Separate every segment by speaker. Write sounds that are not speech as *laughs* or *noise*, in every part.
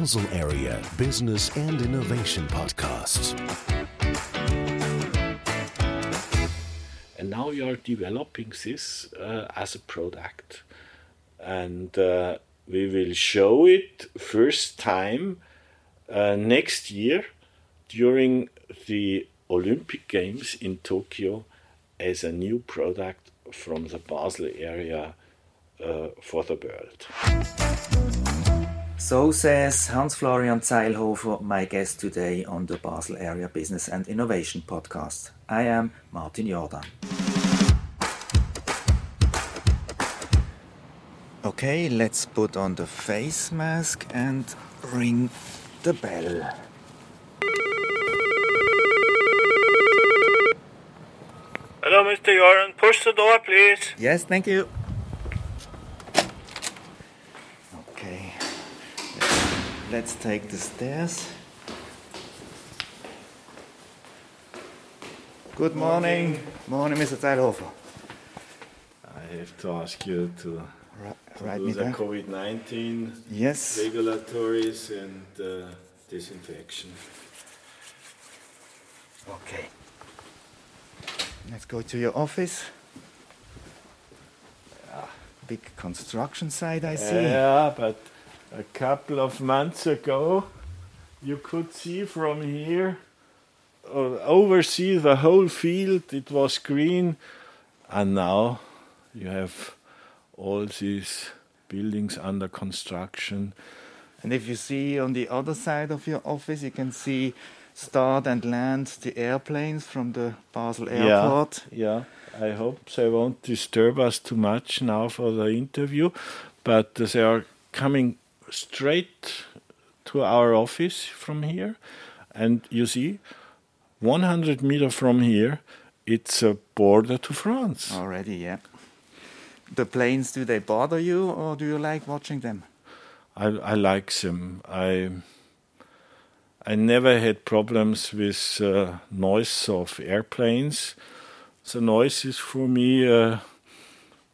Speaker 1: Basel Area Business and Innovation Podcast.
Speaker 2: And now we are developing this uh, as a product. And uh, we will show it first time uh, next year during the Olympic Games in Tokyo as a new product from the Basel area uh, for the world.
Speaker 3: So says Hans Florian Zeilhofer, my guest today on the Basel Area Business and Innovation podcast. I am Martin Jordan. Okay, let's put on the face mask and ring the bell.
Speaker 2: Hello, Mr. Jordan. Push the door, please.
Speaker 3: Yes, thank you. Okay, let's take the stairs. Good morning. Morning, Mr. Zeilhofer.
Speaker 2: I have to ask you to,
Speaker 3: Right,
Speaker 2: to
Speaker 3: right
Speaker 2: do
Speaker 3: me
Speaker 2: the. COVID 19
Speaker 3: Yes.
Speaker 2: regulatories and uh, disinfection.
Speaker 3: Okay. Let's go to your office. Big construction site, I see.
Speaker 2: Yeah, but a couple of months ago, you could see from here, uh, oversee the whole field. It was green, and now you have all these buildings under construction.
Speaker 3: And if you see on the other side of your office, you can see start and land the airplanes from the Basel airport.
Speaker 2: Yeah, yeah. I hope they won't disturb us too much now for the interview, but they are coming straight to our office from here, and you see, 100 meter from here, it's a border to France.
Speaker 3: Already, yeah. The planes, do they bother you or do you like watching them?
Speaker 2: I, I like them. I I never had problems with uh, noise of airplanes. The noise is for me uh,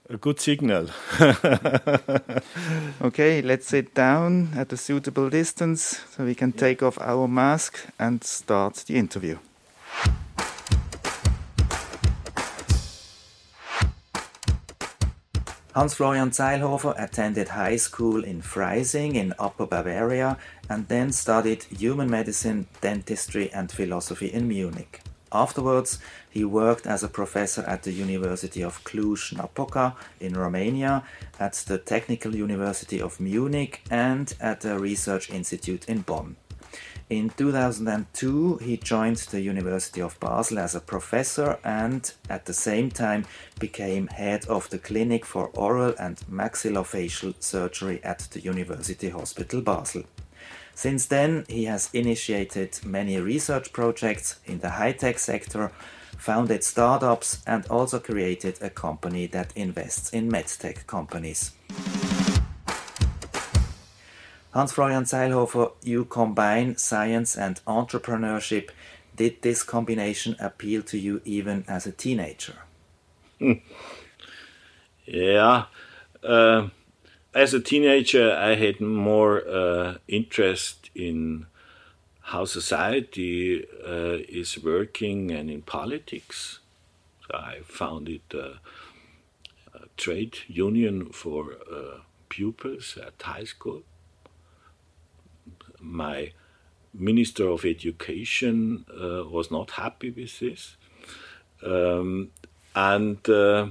Speaker 2: a good signal. *laughs*
Speaker 3: Okay, let's sit down at a suitable distance so we can take off our mask and start the interview. Hans Florian Zeilhofer attended high school in Freising in Upper Bavaria and then studied human medicine, dentistry, and philosophy in Munich. Afterwards, he worked as a professor at the University of Cluj-Napoca in Romania, at the Technical University of Munich, and at a research institute in Bonn. In 2002, he joined the University of Basel as a professor and, at the same time, became head of the Clinic for Oral and Maxillofacial Surgery at the University Hospital Basel. Since then, he has initiated many research projects in the high tech sector, founded startups, and also created a company that invests in medtech companies. Hans Florian Zeilhofer, you combine science and entrepreneurship. Did this combination appeal to you even as a teenager?
Speaker 2: Yeah. Uh, as a teenager, I had more uh, interest in how society uh, is working and in politics. So I founded a, a trade union for uh, pupils at high school. My minister of education uh, was not happy with this. Um, and uh,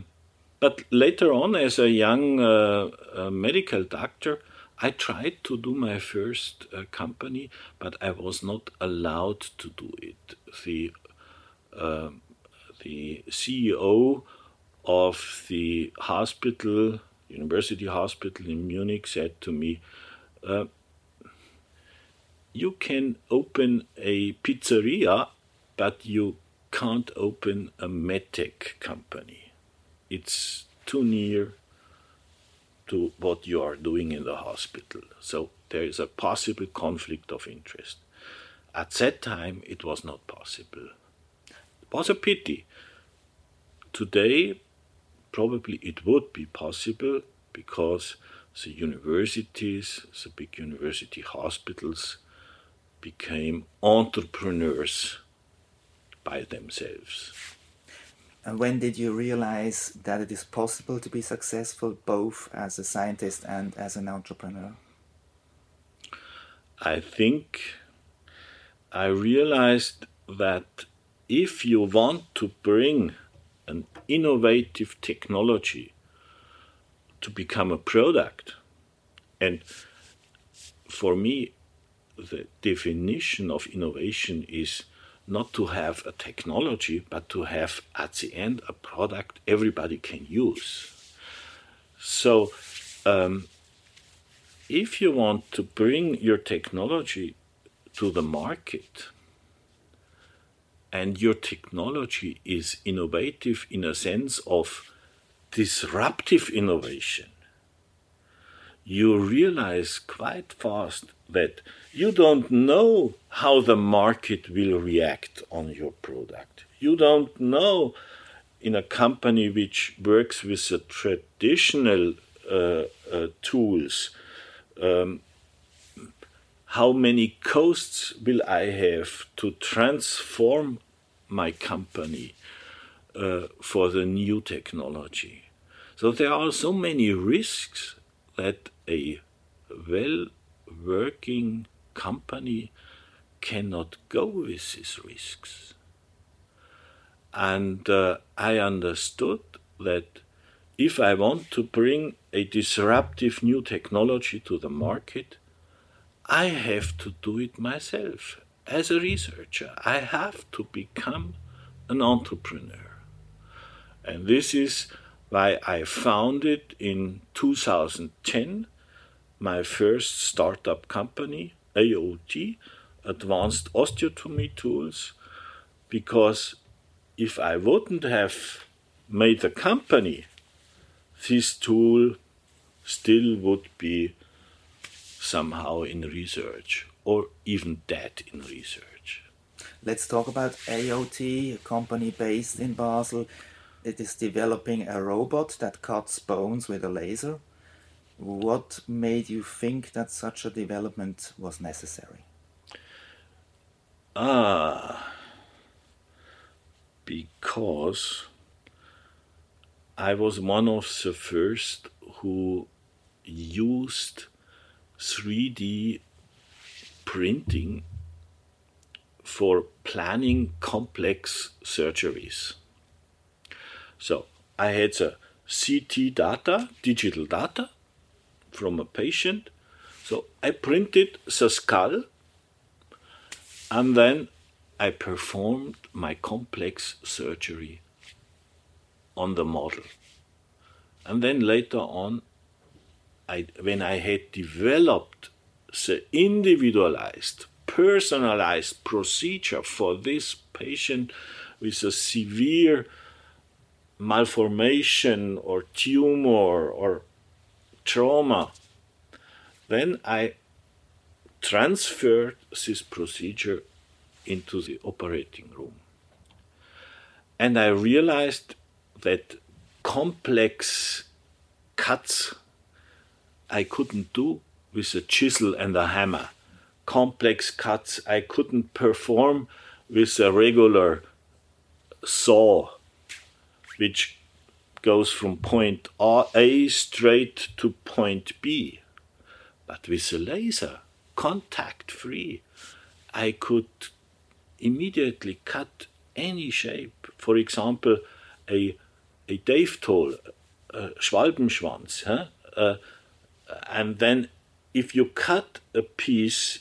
Speaker 2: but later on, as a young uh, uh, medical doctor, I tried to do my first uh, company, but I was not allowed to do it. The uh, the CEO of the hospital, university hospital in Munich, said to me, uh, "You can open a pizzeria, but you can't open a medtech company. It's too near to what you are doing in the hospital. So there is a possible conflict of interest. At that time, it was not possible. It was a pity. Today, probably it would be possible because the universities, the big university hospitals became entrepreneurs by themselves.
Speaker 3: And when did you realize that it is possible to be successful both as a scientist and as an entrepreneur?
Speaker 2: I think I realized that if you want to bring an innovative technology to become a product, and for me, the definition of innovation is not to have a technology, but to have at the end a product everybody can use. So, um, if you want to bring your technology to the market, and your technology is innovative in a sense of disruptive innovation, you realize quite fast that you don't know how the market will react on your product. You don't know in a company which works with the traditional uh, uh, tools um, how many costs will I have to transform my company uh, for the new technology? So there are so many risks that a well working company cannot go with these risks. And uh, I understood that if I want to bring a disruptive new technology to the market, I have to do it myself. As a researcher, I have to become an entrepreneur. And this is why I founded in 2010 my first startup company, AOT, Advanced Osteotomy Tools, because if I wouldn't have made the company, this tool still would be somehow in research or even dead in research.
Speaker 3: Let's talk about AOT, a company based in Basel. It is developing a robot that cuts bones with a laser. What made you think that such a development was necessary?
Speaker 2: Ah, because I was one of the first who used 3D printing for planning complex surgeries. So I had the CT data, digital data from a patient. So I printed the skull and then I performed my complex surgery on the model. And then later on, I, when I had developed the individualized, personalized procedure for this patient with a severe malformation or tumor or trauma, then I transferred this procedure into the operating room. And I realized that complex cuts I couldn't do with a chisel and a hammer. Complex cuts I couldn't perform with a regular saw, which goes from point A straight to point B. But with a laser, contact free, I could immediately cut any shape. For example, a, a dovetail, a Schwalbenschwanz, huh? Uh, and then if you cut a piece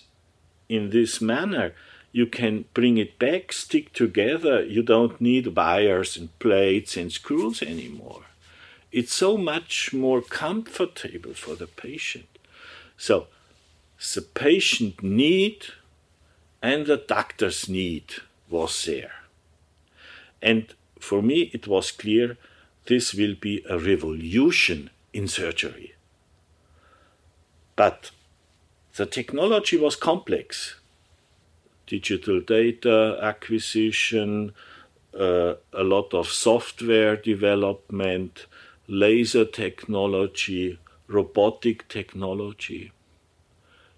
Speaker 2: in this manner, you can bring it back, stick together. You don't need wires and plates and screws anymore. It's so much more comfortable for the patient. So, the patient need and the doctor's need was there. And for me, it was clear this will be a revolution in surgery. But the technology was complex. Digital data acquisition, uh, a lot of software development, laser technology, robotic technology.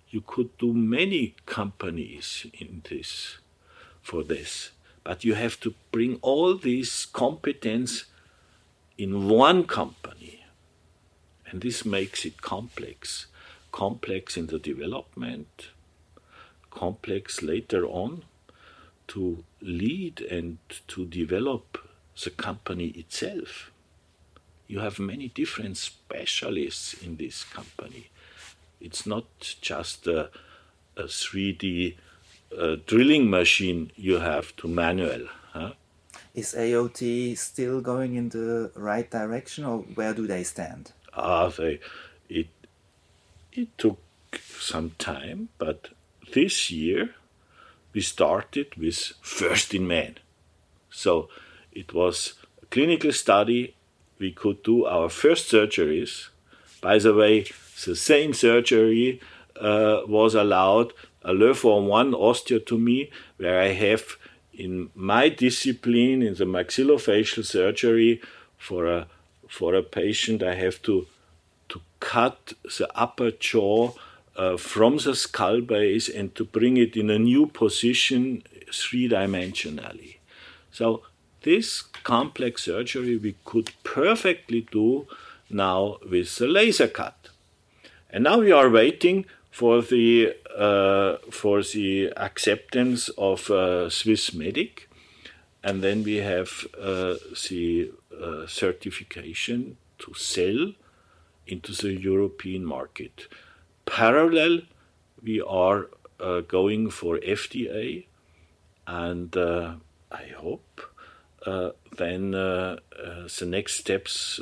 Speaker 2: You could do many companies in this for this, but you have to bring all these competence in one company. And this makes it complex. Complex in the development, complex later on to lead and to develop the company itself. You have many different specialists in this company. It's not just a, a 3D uh, drilling machine you have to manual. Huh?
Speaker 3: Is AOT still going in the right direction, or where do they stand?
Speaker 2: Ah, they, it, it took some time, but this year we started with first in man. So it was a clinical study. We could do our first surgeries. By the way, the same surgery uh, was allowed a Le Fort 1 osteotomy, where I have in my discipline, in the maxillofacial surgery, for a, for a patient, I have to, to cut the upper jaw uh, from the skull base and to bring it in a new position three dimensionally. So, this complex surgery we could perfectly do now with the laser cut. And now we are waiting for the uh, for the acceptance of uh, Swissmedic, and then we have uh, the uh, certification to sell into the European market. Parallel, we are uh, going for FDA, and uh, I hope then the next steps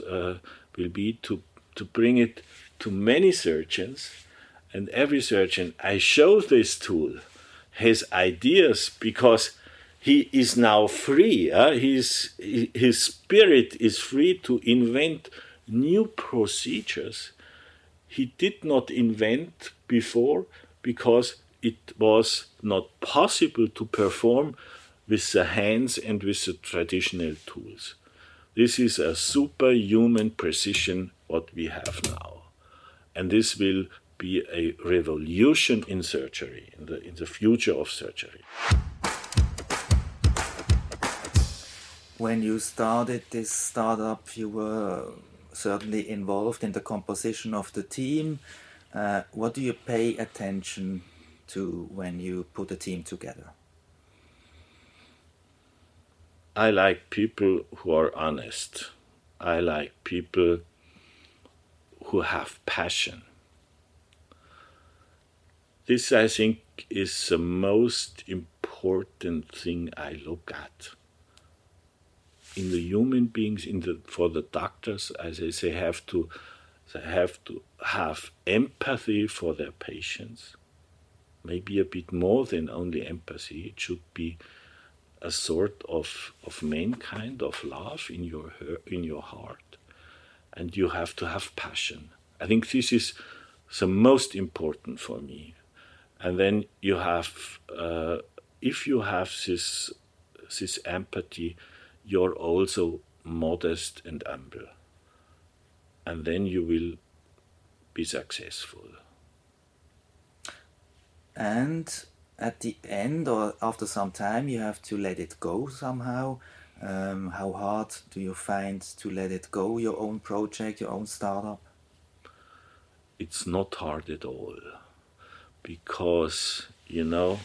Speaker 2: will be to to bring it to many surgeons and every surgeon I show this tool has ideas because he is now free. Uh, his, his spirit is free to invent new procedures he did not invent before because it was not possible to perform with the hands and with the traditional tools. This is a superhuman precision what we have now. And this will be a revolution in surgery, in the, in the future of surgery.
Speaker 3: When you started this startup, you were certainly involved in the composition of the team. Uh, what do you pay attention to when you put a team together?
Speaker 2: I like people who are honest. I like people who have passion. This, I think, is the most important thing I look at. In the human beings, in the for the doctors, as I say, have to they have to have empathy for their patients. Maybe a bit more than only empathy. It should be a sort of of mankind of love in your in your heart, and you have to have passion. I think this is the most important for me and then you have uh, if you have this this empathy you're also modest and humble. And then you will be successful.
Speaker 3: And at the end or after some time you have to let it go somehow. Um, how hard do you find to let it go your own project your own startup?
Speaker 2: It's not hard at all. Because you know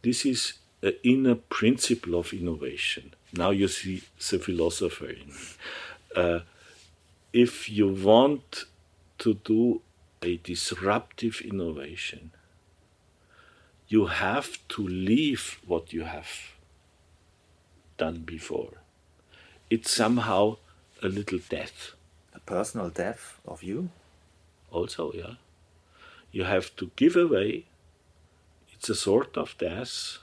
Speaker 2: this is an inner principle of innovation. Now you see the philosopher in me. Uh, if you want to do a disruptive innovation, you have to leave what you have done before. It's somehow a little death.
Speaker 3: A personal death of you?
Speaker 2: Also, yeah you have to give away. It's a sort of death.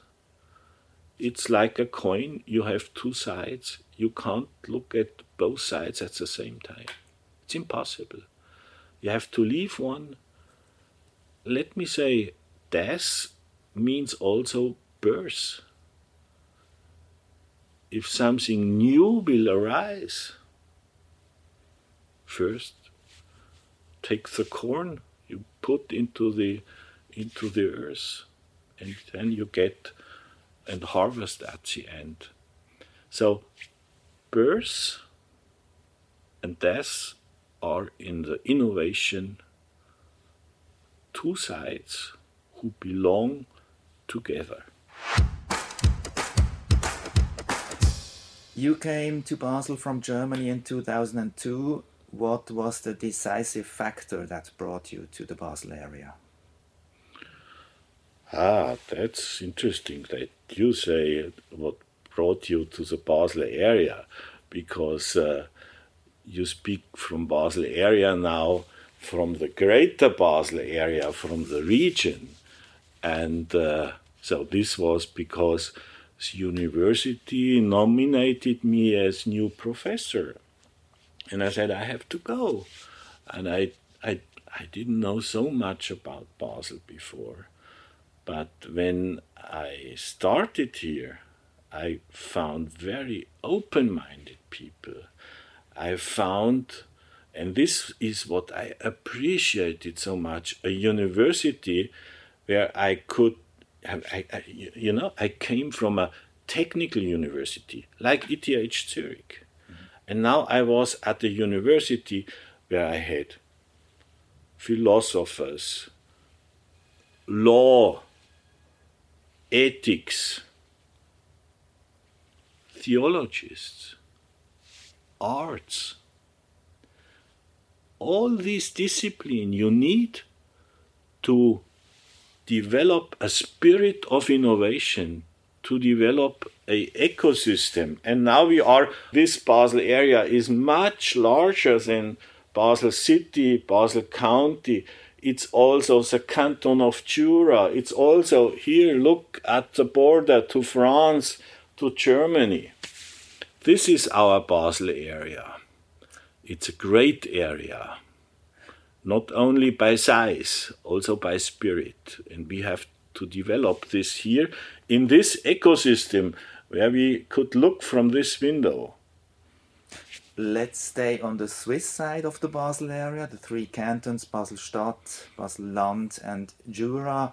Speaker 2: It's like a coin, you have two sides. You can't look at both sides at the same time. It's impossible. You have to leave one. Let me say, death means also birth. If something new will arise, first take the corn, you put into the into the earth, and then you get and harvest at the end. So birth and death are in the innovation two sides who belong together.
Speaker 3: You came to Basel from Germany in 2002. What was the decisive factor that brought you to the Basel area?
Speaker 2: Ah, that's interesting that you say what brought you to the Basel area because uh, you speak from Basel area now, from the greater Basel area, from the region. And uh, so this was because the university nominated me as new professor. And I said, I have to go. And I, I, I didn't know so much about Basel before. But when I started here, I found very open minded people. I found, and this is what I appreciated so much, a university where I could, I, I, you know, I came from a technical university like ETH Zurich. Mm-hmm. And now I was at a university where I had philosophers, law, ethics, theologists, arts. All these disciplines you need to develop a spirit of innovation, to develop a ecosystem. And now we are, this Basel area is much larger than Basel City, Basel County. It's also the canton of Jura. It's also here, look at the border to France, to Germany. This is our Basel area. It's a great area, not only by size, also by spirit. And we have to develop this here in this ecosystem where we could look from this window.
Speaker 3: Let's stay on the Swiss side of the Basel area, the three cantons Basel-Stadt, Basel-Land, and Jura.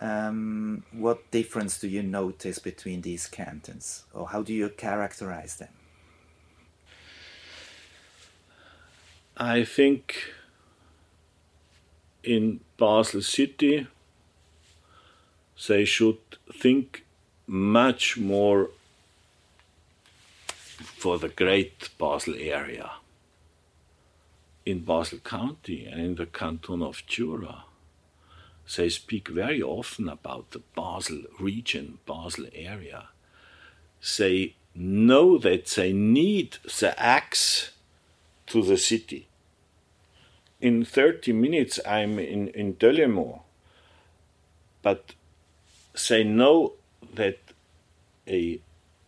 Speaker 3: Um, what difference do you notice between these cantons, or how do you characterize them?
Speaker 2: I think in Basel City they should think much more for the great Basel area. In Basel County and in the canton of Jura, they speak very often about the Basel region, Basel area. They know that they need the axe to the city. In 30 minutes, I'm in, in Delémont, but they know that a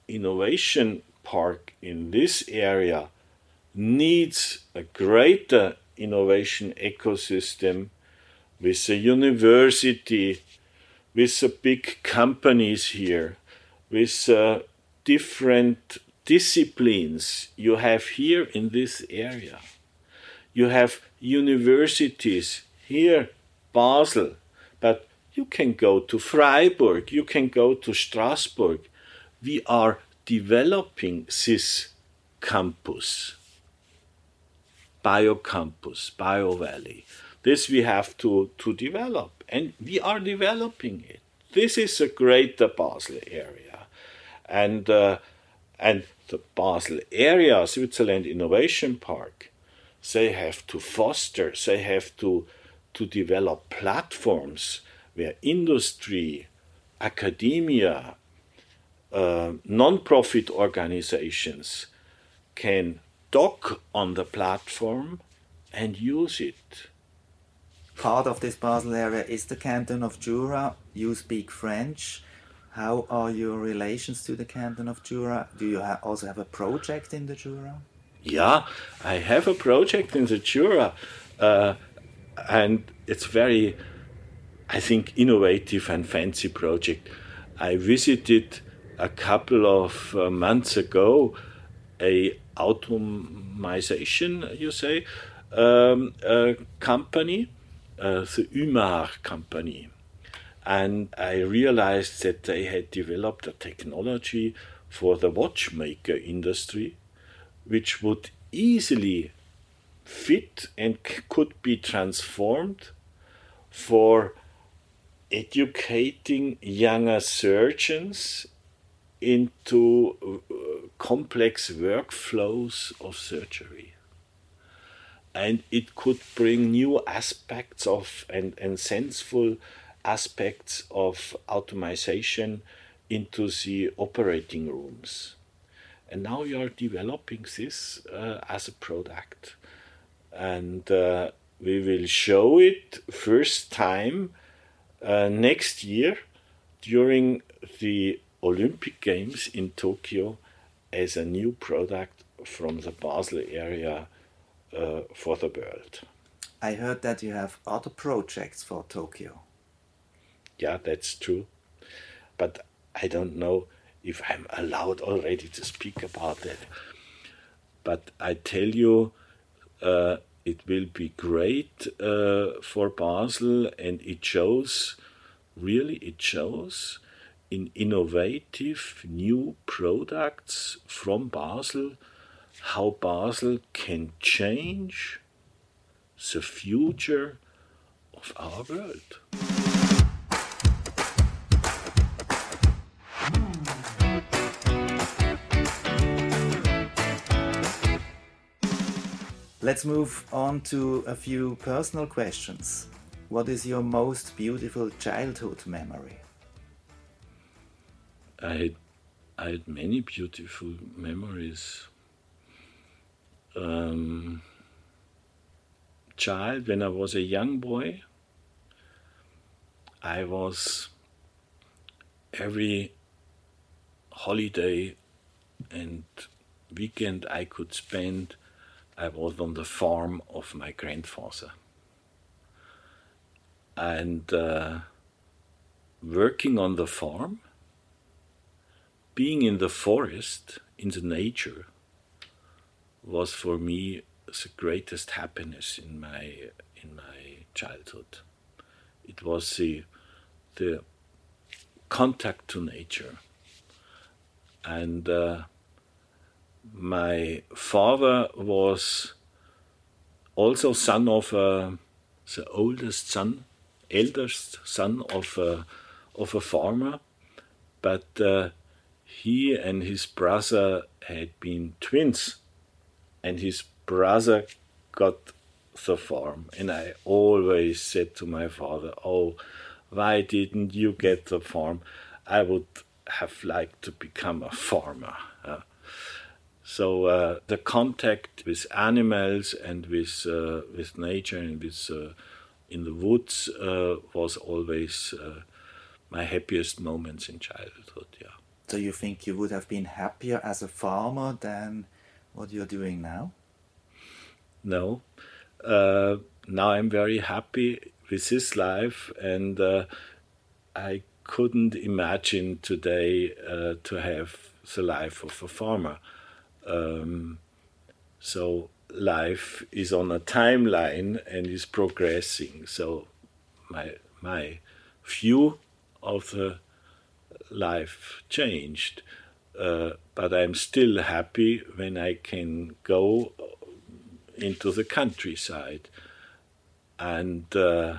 Speaker 2: innovation park in this area needs a greater innovation ecosystem with a university, with the big companies here, with uh, different disciplines you have here in this area. You have universities here, Basel, but you can go to Freiburg, you can go to Strasbourg. We are developing this campus, biocampus, bio valley. This we have to, to develop, and we are developing it. This is a greater Basel area, and uh, and the Basel area, Switzerland Innovation Park, they have to foster, they have to to develop platforms where industry, academia, uh, non-profit organizations can dock on the platform and use it.
Speaker 3: Part of this Basel area is the canton of Jura. You speak French. How are your relations to the canton of Jura? Do you ha also have a project in the Jura?
Speaker 2: Yeah, I have a project in the Jura, uh, and it's very I think, innovative and fancy project. I visited a couple of uh, months ago a automation, you say, um, a company, uh, the Humard company. And I realized that they had developed a technology for the watchmaker industry, which would easily fit and could be transformed for educating younger surgeons into uh, complex workflows of surgery. And it could bring new aspects of and, and senseful aspects of automation into the operating rooms. And now you are developing this uh, as a product. And uh, we will show it first time uh, next year during the Olympic Games in Tokyo as a new product from the Basel area uh, for the world.
Speaker 3: I heard that you have other projects for Tokyo.
Speaker 2: Yeah, that's true. But I don't know if I'm allowed already to speak about that. But I tell you, uh, it will be great uh, for Basel, and it shows, really, it shows in innovative new products from Basel how Basel can change the future of our world.
Speaker 3: Let's move on to a few personal questions. What is your most beautiful childhood memory?
Speaker 2: I had, I had many beautiful memories. Um, child, when I was a young boy, I was every holiday and weekend I could spend I was on the farm of my grandfather. And uh, working on the farm, being in the forest, in the nature, was for me the greatest happiness in my in my childhood. It was the the contact to nature, and uh, my father was also son of a, the oldest son, eldest son of a, of a farmer, but uh, he and his brother had been twins, and his brother got the farm. And I always said to my father, "Oh, why didn't you get the farm? I would have liked to become a farmer." Uh, so uh, the contact with animals and with uh, with nature and with uh, in the woods uh, was always uh, my happiest moments in childhood. Yeah.
Speaker 3: So you think you would have been happier as a farmer than what you're doing now?
Speaker 2: No. Uh, now I'm very happy with this life, and I couldn't imagine today to have the life of a farmer. Um, so life is on a timeline and is progressing. So my my view of the life changed, uh, but I'm still happy when I can go into the countryside and. Uh,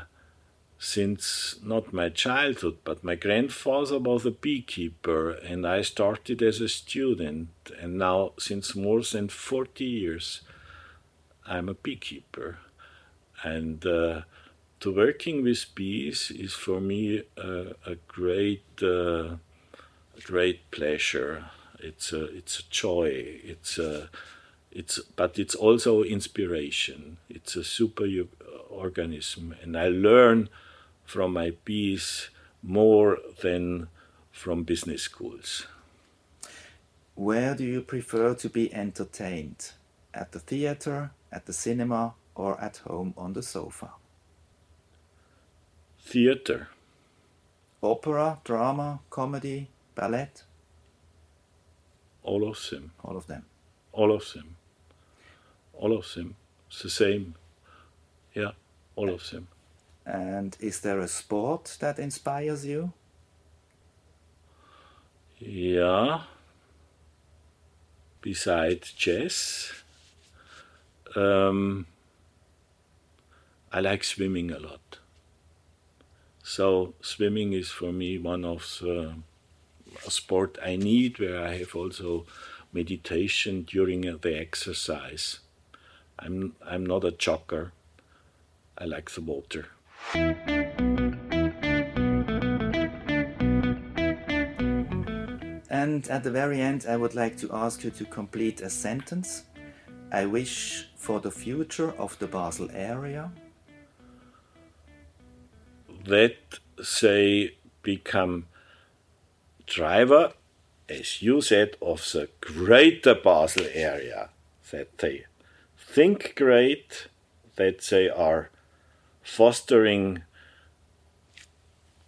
Speaker 2: since not my childhood, but my grandfather was a beekeeper, and I started as a student, and now since more than 40 years, I'm a beekeeper. And uh, to working with bees is for me a great, uh, a great pleasure. It's a, it's a joy. It's a, it's, but it's also inspiration. It's a super organism, and I learn from my bees more than from business schools.
Speaker 3: Where do you prefer to be entertained? At the theater, at the cinema, or at home on the sofa?
Speaker 2: Theater.
Speaker 3: Opera, drama, comedy, ballet?
Speaker 2: All of them.
Speaker 3: All of them.
Speaker 2: All of them. All of them. It's the same. Yeah, all of them.
Speaker 3: And is there a sport that inspires you?
Speaker 2: Yeah. Besides chess, um, I like swimming a lot. So swimming is for me one of the sport I need where I have also meditation during the exercise. I'm I'm not a jogger. I like the water.
Speaker 3: And at the very end, I would like to ask you to complete a sentence. I wish for the future of the Basel area
Speaker 2: that they become driver, as you said, of the greater Basel area, that they think great, that they are fostering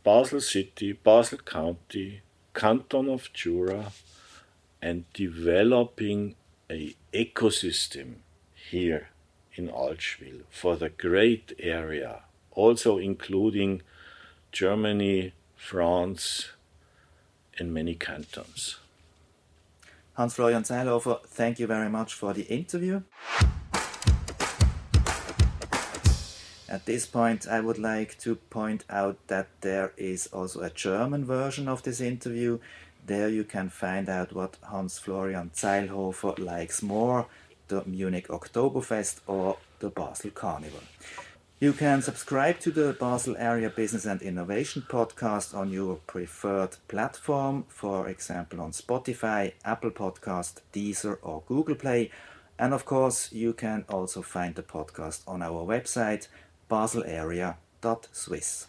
Speaker 2: Basel City, Basel County, Canton of Jura, and developing a ecosystem here in Allschwil for the great area, also including Germany, France, and many cantons.
Speaker 3: Hans Florian Zeilhofer, thank you very much for the interview. At this point, I would like to point out that there is also a German version of this interview. There you can find out what Hans Florian Zeilhofer likes more the Munich Oktoberfest or the Basel Carnival. You can subscribe to the Basel Area Business and Innovation podcast on your preferred platform, for example on Spotify, Apple Podcast, Deezer, or Google Play. And of course, you can also find the podcast on our website baselarea.swiss.